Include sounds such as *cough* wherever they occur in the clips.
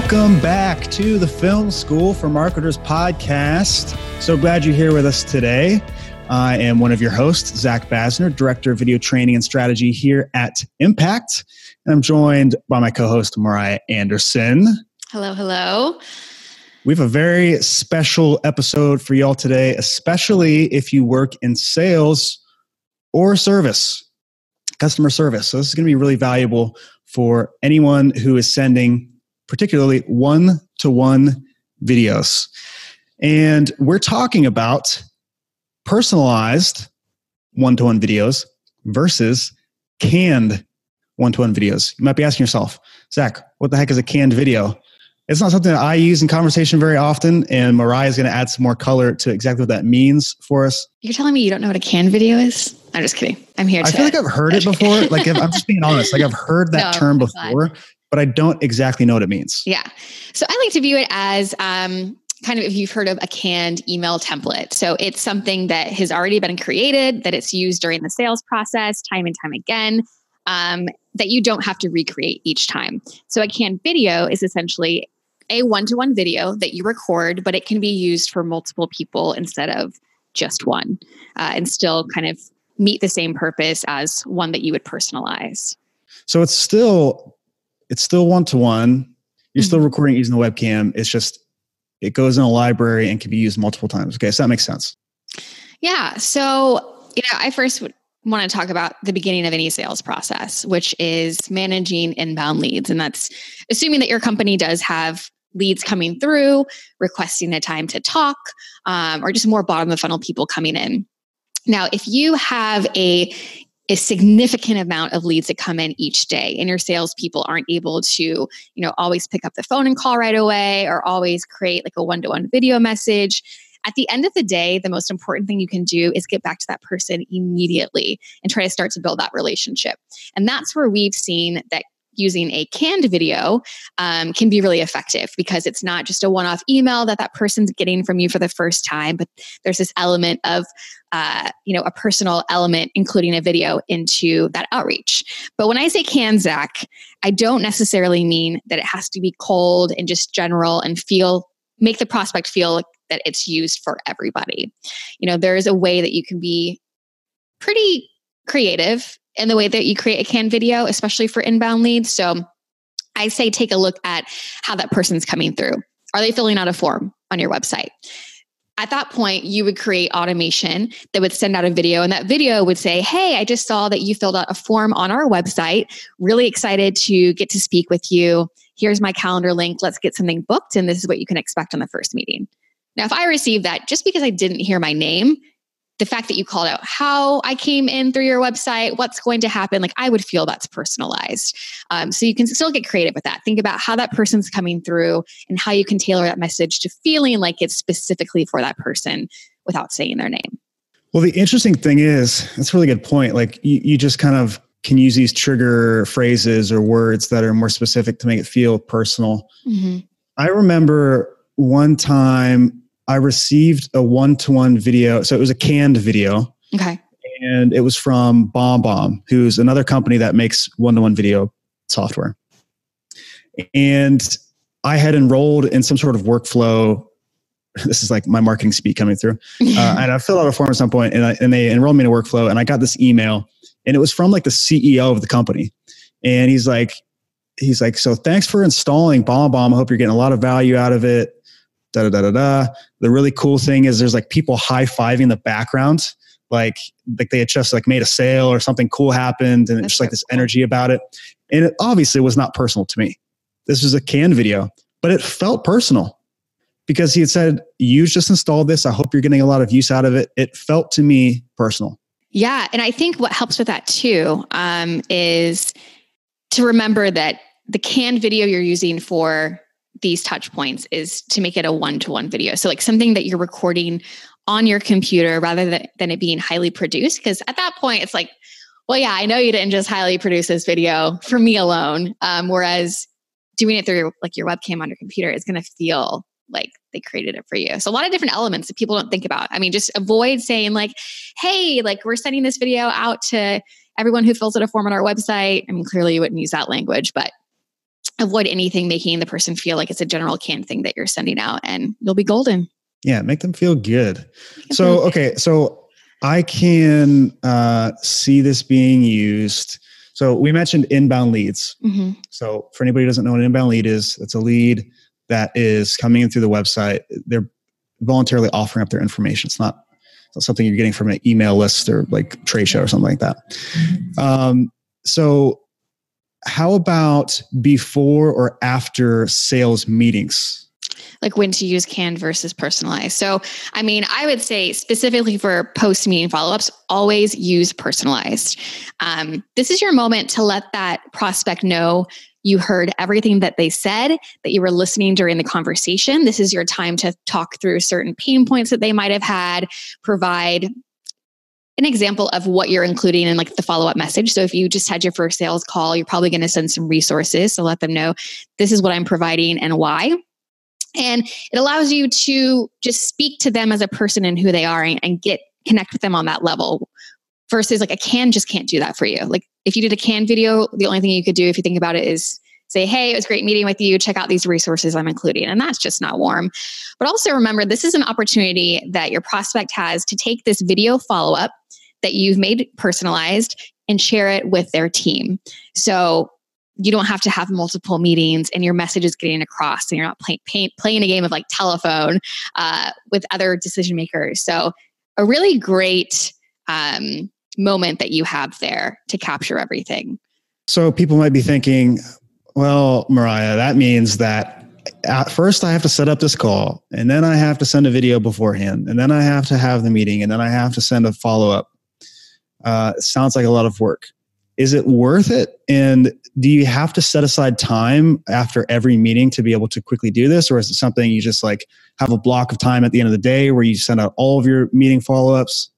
welcome back to the Film School for Marketers podcast. So glad you're here with us today. I am one of your hosts, Zach Basner, Director of Video Training and Strategy here at Impact. And I'm joined by my co host, Mariah Anderson. Hello, hello. We have a very special episode for y'all today, especially if you work in sales or service, customer service. So, this is going to be really valuable for anyone who is sending particularly one to one videos. And we're talking about personalized one to one videos versus canned one to one videos. You might be asking yourself, Zach, what the heck is a canned video? It's not something that I use in conversation very often, and Mariah is going to add some more color to exactly what that means for us. You're telling me you don't know what a canned video is? I'm just kidding. I'm here. I feel like I've heard it before. like I'm just being honest. Like I've heard that *laughs* no, term before, but I don't exactly know what it means. Yeah. So I like to view it as um, kind of if you've heard of a canned email template. So it's something that has already been created, that it's used during the sales process time and time again, um, that you don't have to recreate each time. So a canned video is essentially a one to one video that you record, but it can be used for multiple people instead of just one uh, and still kind of meet the same purpose as one that you would personalize. So it's still it's still one to one. You're mm-hmm. still recording using the webcam. It's just it goes in a library and can be used multiple times. Okay, so that makes sense. Yeah. So you know, I first would want to talk about the beginning of any sales process, which is managing inbound leads, and that's assuming that your company does have leads coming through, requesting a time to talk, um, or just more bottom of funnel people coming in. Now, if you have a a significant amount of leads that come in each day and your salespeople aren't able to you know always pick up the phone and call right away or always create like a one-to-one video message. At the end of the day the most important thing you can do is get back to that person immediately and try to start to build that relationship. And that's where we've seen that using a canned video um, can be really effective because it's not just a one off email that that person's getting from you for the first time, but there's this element of, uh, you know, a personal element, including a video into that outreach. But when I say canned, Zach, I don't necessarily mean that it has to be cold and just general and feel, make the prospect feel that it's used for everybody. You know, there is a way that you can be pretty creative in the way that you create a canned video, especially for inbound leads. So I say take a look at how that person's coming through. Are they filling out a form on your website? At that point, you would create automation that would send out a video, and that video would say, Hey, I just saw that you filled out a form on our website. Really excited to get to speak with you. Here's my calendar link. Let's get something booked. And this is what you can expect on the first meeting. Now, if I receive that just because I didn't hear my name, the fact that you called out how I came in through your website, what's going to happen, like I would feel that's personalized. Um, so you can still get creative with that. Think about how that person's coming through and how you can tailor that message to feeling like it's specifically for that person without saying their name. Well, the interesting thing is, that's a really good point. Like you, you just kind of can use these trigger phrases or words that are more specific to make it feel personal. Mm-hmm. I remember one time I received a one to one video. So it was a canned video. Okay. And it was from BombBomb, who's another company that makes one to one video software. And I had enrolled in some sort of workflow. *laughs* This is like my marketing speak coming through. *laughs* Uh, and I filled out a form at some point and, I, and they enrolled me in a workflow. And I got this email and it was from like the CEO of the company. And he's like, he's like, so thanks for installing BombBomb. I hope you're getting a lot of value out of it da da da da da. The really cool thing is there's like people high fiving the background, like like they had just like made a sale or something cool happened, and it's just like this energy about it. And it obviously was not personal to me. This was a canned video, but it felt personal because he had said, "You just installed this. I hope you're getting a lot of use out of it." It felt to me personal. Yeah, and I think what helps with that too um, is to remember that the canned video you're using for these touch points is to make it a one-to-one video. So like something that you're recording on your computer rather than, than it being highly produced. Because at that point, it's like, well, yeah, I know you didn't just highly produce this video for me alone. Um, whereas doing it through your, like your webcam on your computer is going to feel like they created it for you. So a lot of different elements that people don't think about. I mean, just avoid saying like, "Hey, like we're sending this video out to everyone who fills out a form on our website." I mean, clearly you wouldn't use that language, but avoid anything making the person feel like it's a general canned thing that you're sending out, and you'll be golden. Yeah, make them feel good. So, okay, so I can uh, see this being used. So we mentioned inbound leads. Mm-hmm. So for anybody who doesn't know what an inbound lead is, it's a lead that is coming in through the website. They're voluntarily offering up their information. It's not, it's not something you're getting from an email list or like trade show or something like that. Mm-hmm. Um, so how about before or after sales meetings? like when to use canned versus personalized. So, I mean, I would say specifically for post meeting follow ups, always use personalized. Um, this is your moment to let that prospect know you heard everything that they said, that you were listening during the conversation. This is your time to talk through certain pain points that they might have had, provide an example of what you're including in like the follow-up message. So if you just had your first sales call, you're probably going to send some resources. So let them know this is what I'm providing and why. And it allows you to just speak to them as a person and who they are and, and get connect with them on that level versus like a can just can't do that for you. Like if you did a can video, the only thing you could do if you think about it is say, Hey, it was great meeting with you. Check out these resources I'm including. And that's just not warm. But also remember, this is an opportunity that your prospect has to take this video follow up that you've made personalized and share it with their team. So you don't have to have multiple meetings and your message is getting across and you're not play, pay, playing a game of like telephone uh, with other decision makers so a really great um, moment that you have there to capture everything so people might be thinking well mariah that means that at first i have to set up this call and then i have to send a video beforehand and then i have to have the meeting and then i have to send a follow-up uh, sounds like a lot of work is it worth it? And do you have to set aside time after every meeting to be able to quickly do this? Or is it something you just like have a block of time at the end of the day where you send out all of your meeting follow ups?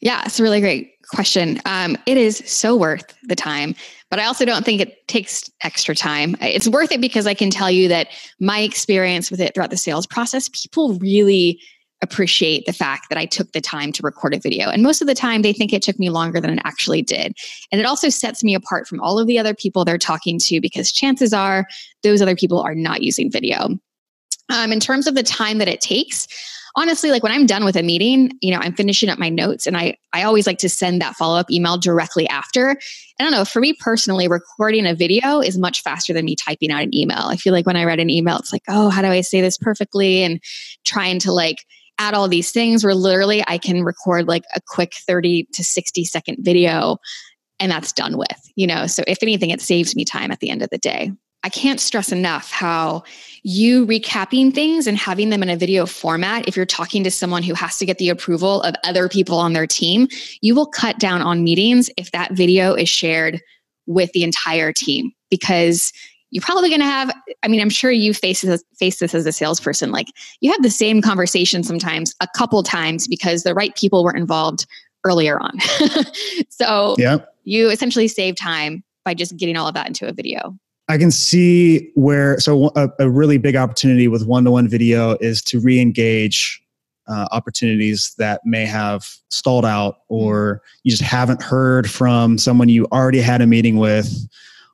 Yeah, it's a really great question. Um, it is so worth the time, but I also don't think it takes extra time. It's worth it because I can tell you that my experience with it throughout the sales process, people really appreciate the fact that I took the time to record a video. And most of the time, they think it took me longer than it actually did. And it also sets me apart from all of the other people they're talking to because chances are those other people are not using video. Um, in terms of the time that it takes, honestly like when i'm done with a meeting you know i'm finishing up my notes and i i always like to send that follow-up email directly after i don't know for me personally recording a video is much faster than me typing out an email i feel like when i read an email it's like oh how do i say this perfectly and trying to like add all these things where literally I can record like a quick 30 to 60 second video and that's done with, you know. So if anything, it saves me time at the end of the day. I can't stress enough how you recapping things and having them in a video format, if you're talking to someone who has to get the approval of other people on their team, you will cut down on meetings if that video is shared with the entire team because you're probably going to have i mean i'm sure you face this, face this as a salesperson like you have the same conversation sometimes a couple times because the right people were involved earlier on *laughs* so yeah. you essentially save time by just getting all of that into a video i can see where so a, a really big opportunity with one-to-one video is to re-engage uh, opportunities that may have stalled out or you just haven't heard from someone you already had a meeting with.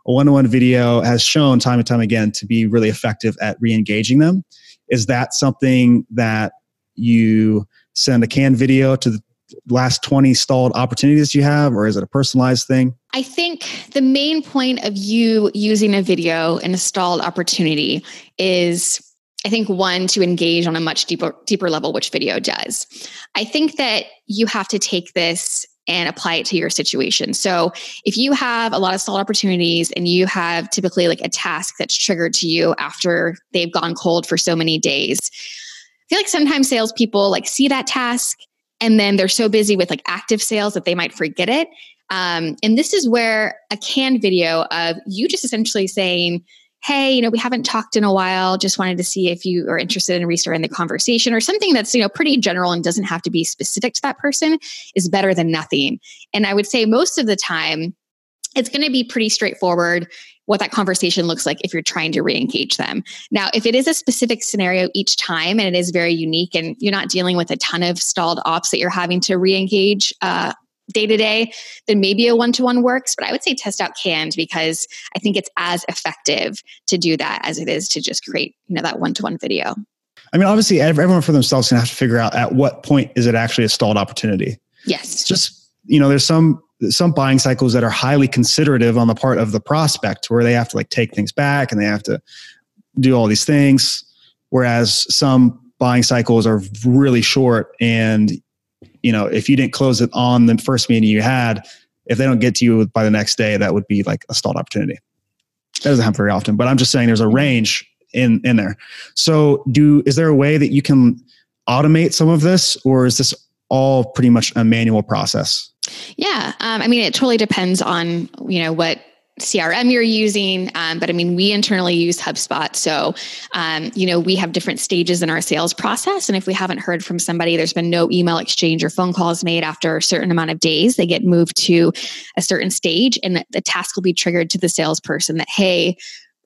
A one-to-one video has shown time and time again to be really effective at re-engaging them. Is that something that you send a canned video to the last 20 stalled opportunities you have or is it a personalized thing i think the main point of you using a video in a stalled opportunity is I think one to engage on a much deeper deeper level, which video does. I think that you have to take this and apply it to your situation. So if you have a lot of stalled opportunities and you have typically like a task that's triggered to you after they've gone cold for so many days, I feel like sometimes salespeople like see that task and then they're so busy with like active sales that they might forget it. Um, and this is where a canned video of you just essentially saying, hey, you know, we haven't talked in a while. Just wanted to see if you are interested in restarting the conversation or something that's, you know, pretty general and doesn't have to be specific to that person is better than nothing. And I would say most of the time, it's going to be pretty straightforward what that conversation looks like if you're trying to re-engage them. Now, if it is a specific scenario each time and it is very unique and you're not dealing with a ton of stalled ops that you're having to re-engage uh, day to day, then maybe a one to one works. But I would say test out canned because I think it's as effective to do that as it is to just create, you know, that one to one video. I mean, obviously, everyone for themselves can have to figure out at what point is it actually a stalled opportunity. Yes. It's just you know, there's some some buying cycles that are highly considerative on the part of the prospect, where they have to like take things back and they have to do all these things, whereas some buying cycles are really short and you know if you didn't close it on the first meeting you had if they don't get to you by the next day that would be like a stalled opportunity. That doesn't happen very often but i'm just saying there's a mm-hmm. range in in there. So do is there a way that you can automate some of this or is this all pretty much a manual process yeah um, i mean it totally depends on you know what CRM you're using. Um, but I mean, we internally use HubSpot. So, um, you know, we have different stages in our sales process. And if we haven't heard from somebody, there's been no email exchange or phone calls made after a certain amount of days, they get moved to a certain stage and the task will be triggered to the salesperson that, hey,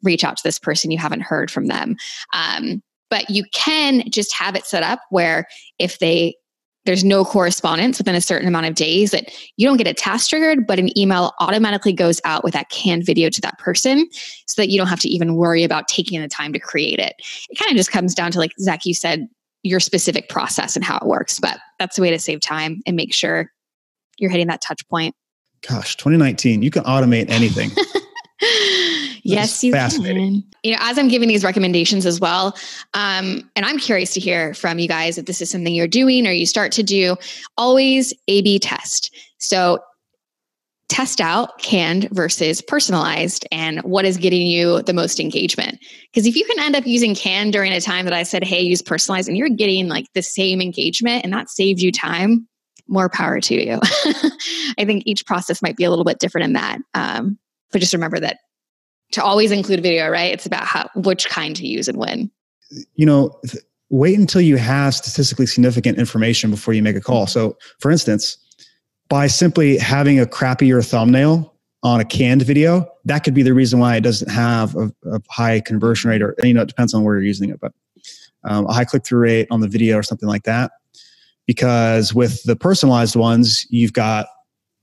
reach out to this person. You haven't heard from them. Um, but you can just have it set up where if they there's no correspondence within a certain amount of days that you don't get a task triggered, but an email automatically goes out with that canned video to that person so that you don't have to even worry about taking the time to create it. It kind of just comes down to, like Zach, you said, your specific process and how it works, but that's the way to save time and make sure you're hitting that touch point. Gosh, 2019, you can automate anything. *laughs* yes, you can. You know, as I'm giving these recommendations as well, um, and I'm curious to hear from you guys if this is something you're doing or you start to do. Always A/B test. So test out canned versus personalized and what is getting you the most engagement. Because if you can end up using canned during a time that I said, hey, use personalized, and you're getting like the same engagement and that saved you time, more power to you. *laughs* I think each process might be a little bit different in that. Um, but just remember that to always include video, right? It's about how which kind to use and when. You know, wait until you have statistically significant information before you make a call. So, for instance, by simply having a crappier thumbnail on a canned video, that could be the reason why it doesn't have a, a high conversion rate, or you know, it depends on where you're using it, but um, a high click through rate on the video or something like that. Because with the personalized ones, you've got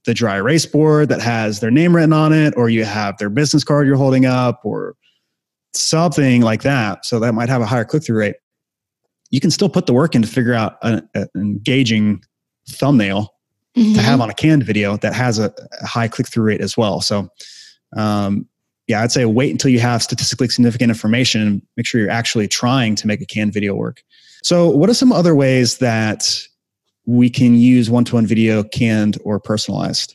the dry erase board that has their name written on it, or you have their business card you're holding up, or something like that. So that might have a higher click through rate. You can still put the work in to figure out an, an engaging thumbnail mm-hmm. to have on a canned video that has a, a high click through rate as well. So, um, yeah, I'd say wait until you have statistically significant information and make sure you're actually trying to make a canned video work. So, what are some other ways that we can use one to one video canned or personalized?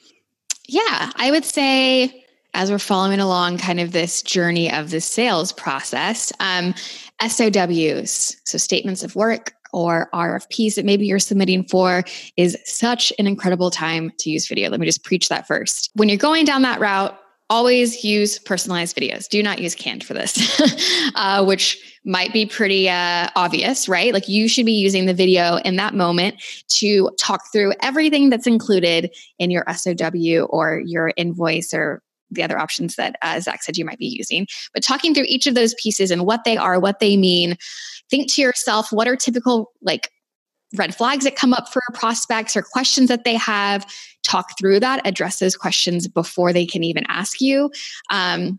Yeah, I would say as we're following along kind of this journey of the sales process, um, SOWs, so statements of work or RFPs that maybe you're submitting for, is such an incredible time to use video. Let me just preach that first. When you're going down that route, always use personalized videos. Do not use canned for this, *laughs* uh, which might be pretty uh, obvious, right? Like you should be using the video in that moment to talk through everything that's included in your SOW or your invoice or the other options that uh, Zach said you might be using. But talking through each of those pieces and what they are, what they mean, think to yourself, what are typical like red flags that come up for prospects or questions that they have. Talk through that address those questions before they can even ask you. Um,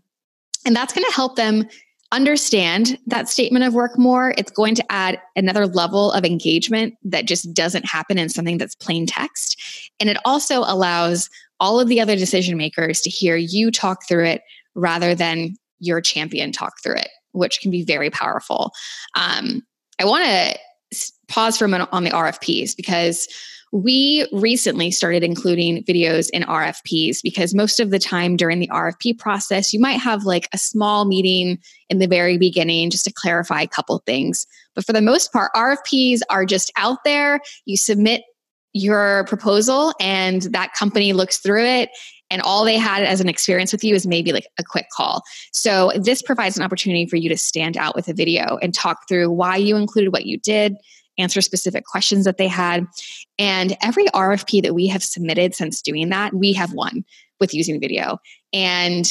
and that's going to help them understand that statement of work more. It's going to add another level of engagement that just doesn't happen in something that's plain text. And it also allows all of the other decision makers to hear you talk through it rather than your champion talk through it which can be very powerful. Um, i want to pause for a minute on the RFPs because we recently started including videos in RFPs because most of the time during the RFP process, you might have like a small meeting in the very beginning just to clarify a couple things. But for the most part, RFPs are just out there. You submit your proposal, and that company looks through it and all they had as an experience with you is maybe like a quick call. So this provides an opportunity for you to stand out with a video and talk through why you included what you did, answer specific questions that they had. And every RFP that we have submitted since doing that, we have won with using video. And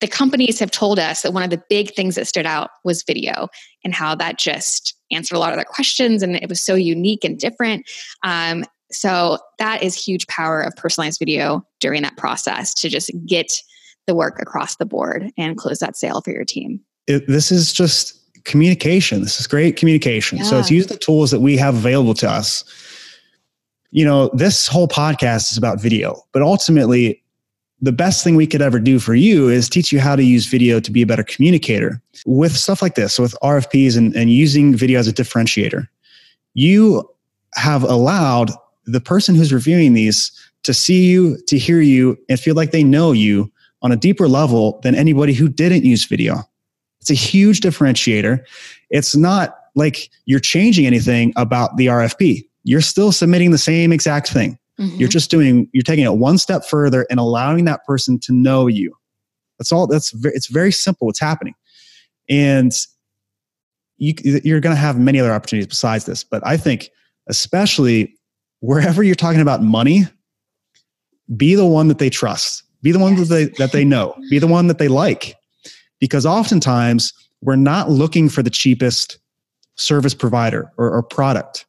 the companies have told us that one of the big things that stood out was video and how that just answered a lot of their questions and it was so unique and different. Um, So that is huge power of personalized video during that process to just get the work across the board and close that sale for your team. It, this is just communication. This is great communication. Yeah. So it's use the tools that we have available to us. You know, this whole podcast is about video, but ultimately, the best thing we could ever do for you is teach you how to use video to be a better communicator with stuff like this, with RFPs and, and using video as a differentiator. You have allowed the person who's reviewing these to see you, to hear you, and feel like they know you on a deeper level than anybody who didn't use video. It's a huge differentiator. It's not like you're changing anything about the RFP. You're still submitting the same exact thing. Mm-hmm. You're just doing, you're taking it one step further and allowing that person to know you. That's all. That's it's very simple. What's happening, and you, you're going to have many other opportunities besides this. But I think, especially wherever you're talking about money, be the one that they trust. Be the one yes. that they that they know. Be the one that they like, because oftentimes we're not looking for the cheapest service provider or, or product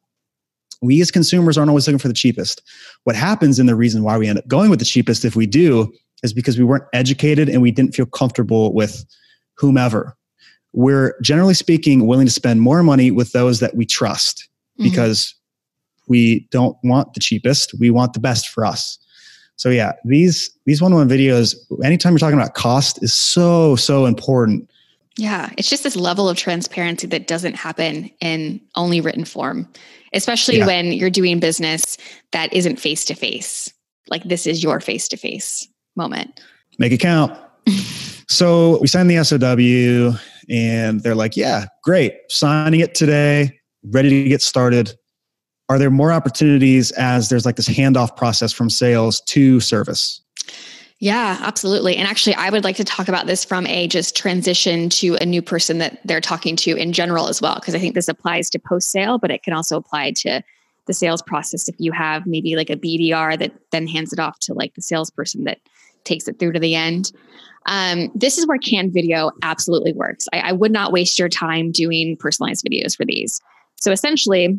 we as consumers aren't always looking for the cheapest. What happens and the reason why we end up going with the cheapest if we do is because we weren't educated and we didn't feel comfortable with whomever. We're generally speaking willing to spend more money with those that we trust mm-hmm. because we don't want the cheapest, we want the best for us. So yeah, these these one-on-one videos anytime you're talking about cost is so so important. Yeah, it's just this level of transparency that doesn't happen in only written form especially yeah. when you're doing business that isn't face to face. Like this is your face to face moment. Make it count. *laughs* so we signed the SOW and they're like, yeah, great. Signing it today, ready to get started. Are there more opportunities as there's like this handoff process from sales to service? Yeah, absolutely. And actually, I would like to talk about this from a just transition to a new person that they're talking to in general as well, because I think this applies to post sale, but it can also apply to the sales process. If you have maybe like a BDR that then hands it off to like the salesperson that takes it through to the end. Um, this is where canned video absolutely works. I, I would not waste your time doing personalized videos for these. So essentially,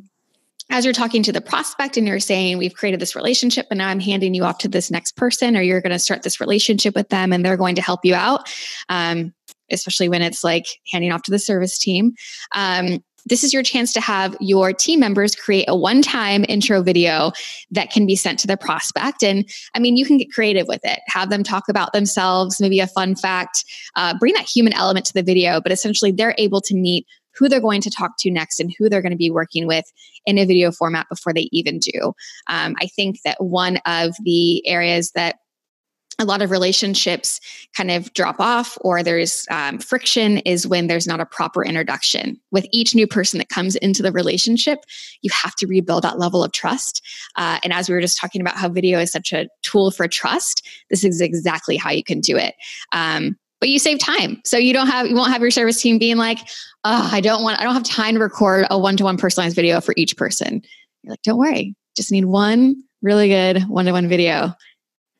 as you're talking to the prospect and you're saying, We've created this relationship, and now I'm handing you off to this next person, or you're going to start this relationship with them and they're going to help you out, um, especially when it's like handing off to the service team. Um, this is your chance to have your team members create a one time intro video that can be sent to the prospect. And I mean, you can get creative with it, have them talk about themselves, maybe a fun fact, uh, bring that human element to the video, but essentially they're able to meet who they're going to talk to next and who they're going to be working with in a video format before they even do. Um, I think that one of the areas that a lot of relationships kind of drop off or there's um, friction is when there's not a proper introduction. With each new person that comes into the relationship you have to rebuild that level of trust. Uh, and as we were just talking about how video is such a tool for trust this is exactly how you can do it. Um, but you save time. So you don't have you won't have your service team being like, oh, I don't want I don't have time to record a one-to-one personalized video for each person. You're like, don't worry. Just need one really good one-to-one video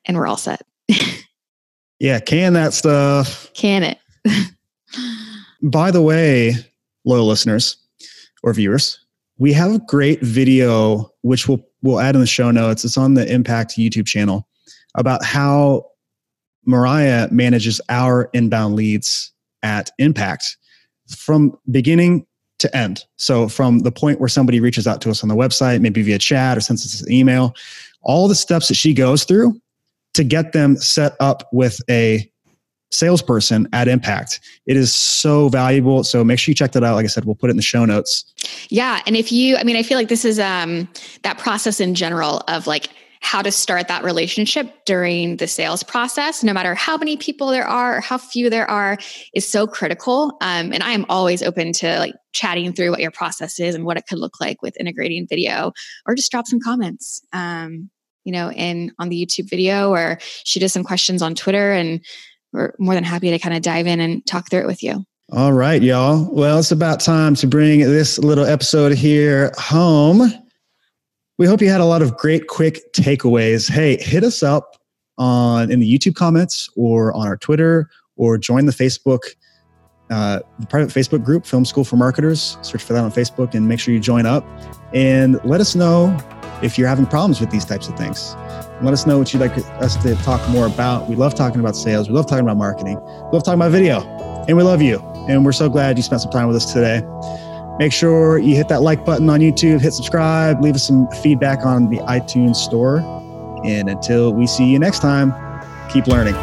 and we're all set. *laughs* yeah, can that stuff. Can it. *laughs* By the way, loyal listeners or viewers, we have a great video which we'll we'll add in the show notes. It's on the Impact YouTube channel about how Mariah manages our inbound leads at Impact from beginning to end. So from the point where somebody reaches out to us on the website, maybe via chat or sends us an email, all the steps that she goes through to get them set up with a salesperson at Impact. It is so valuable. So make sure you check that out. Like I said, we'll put it in the show notes. Yeah. And if you, I mean, I feel like this is um that process in general of like how to start that relationship during the sales process, no matter how many people there are or how few there are, is so critical. Um, and I am always open to like chatting through what your process is and what it could look like with integrating video, or just drop some comments. Um, you know, in on the YouTube video, or shoot us some questions on Twitter, and we're more than happy to kind of dive in and talk through it with you. All right, y'all. Well, it's about time to bring this little episode here home. We hope you had a lot of great quick takeaways. Hey, hit us up on in the YouTube comments or on our Twitter or join the Facebook uh, the private Facebook group, Film School for Marketers. Search for that on Facebook and make sure you join up and let us know if you're having problems with these types of things. Let us know what you'd like us to talk more about. We love talking about sales. We love talking about marketing. We love talking about video. And we love you. And we're so glad you spent some time with us today. Make sure you hit that like button on YouTube, hit subscribe, leave us some feedback on the iTunes store. And until we see you next time, keep learning.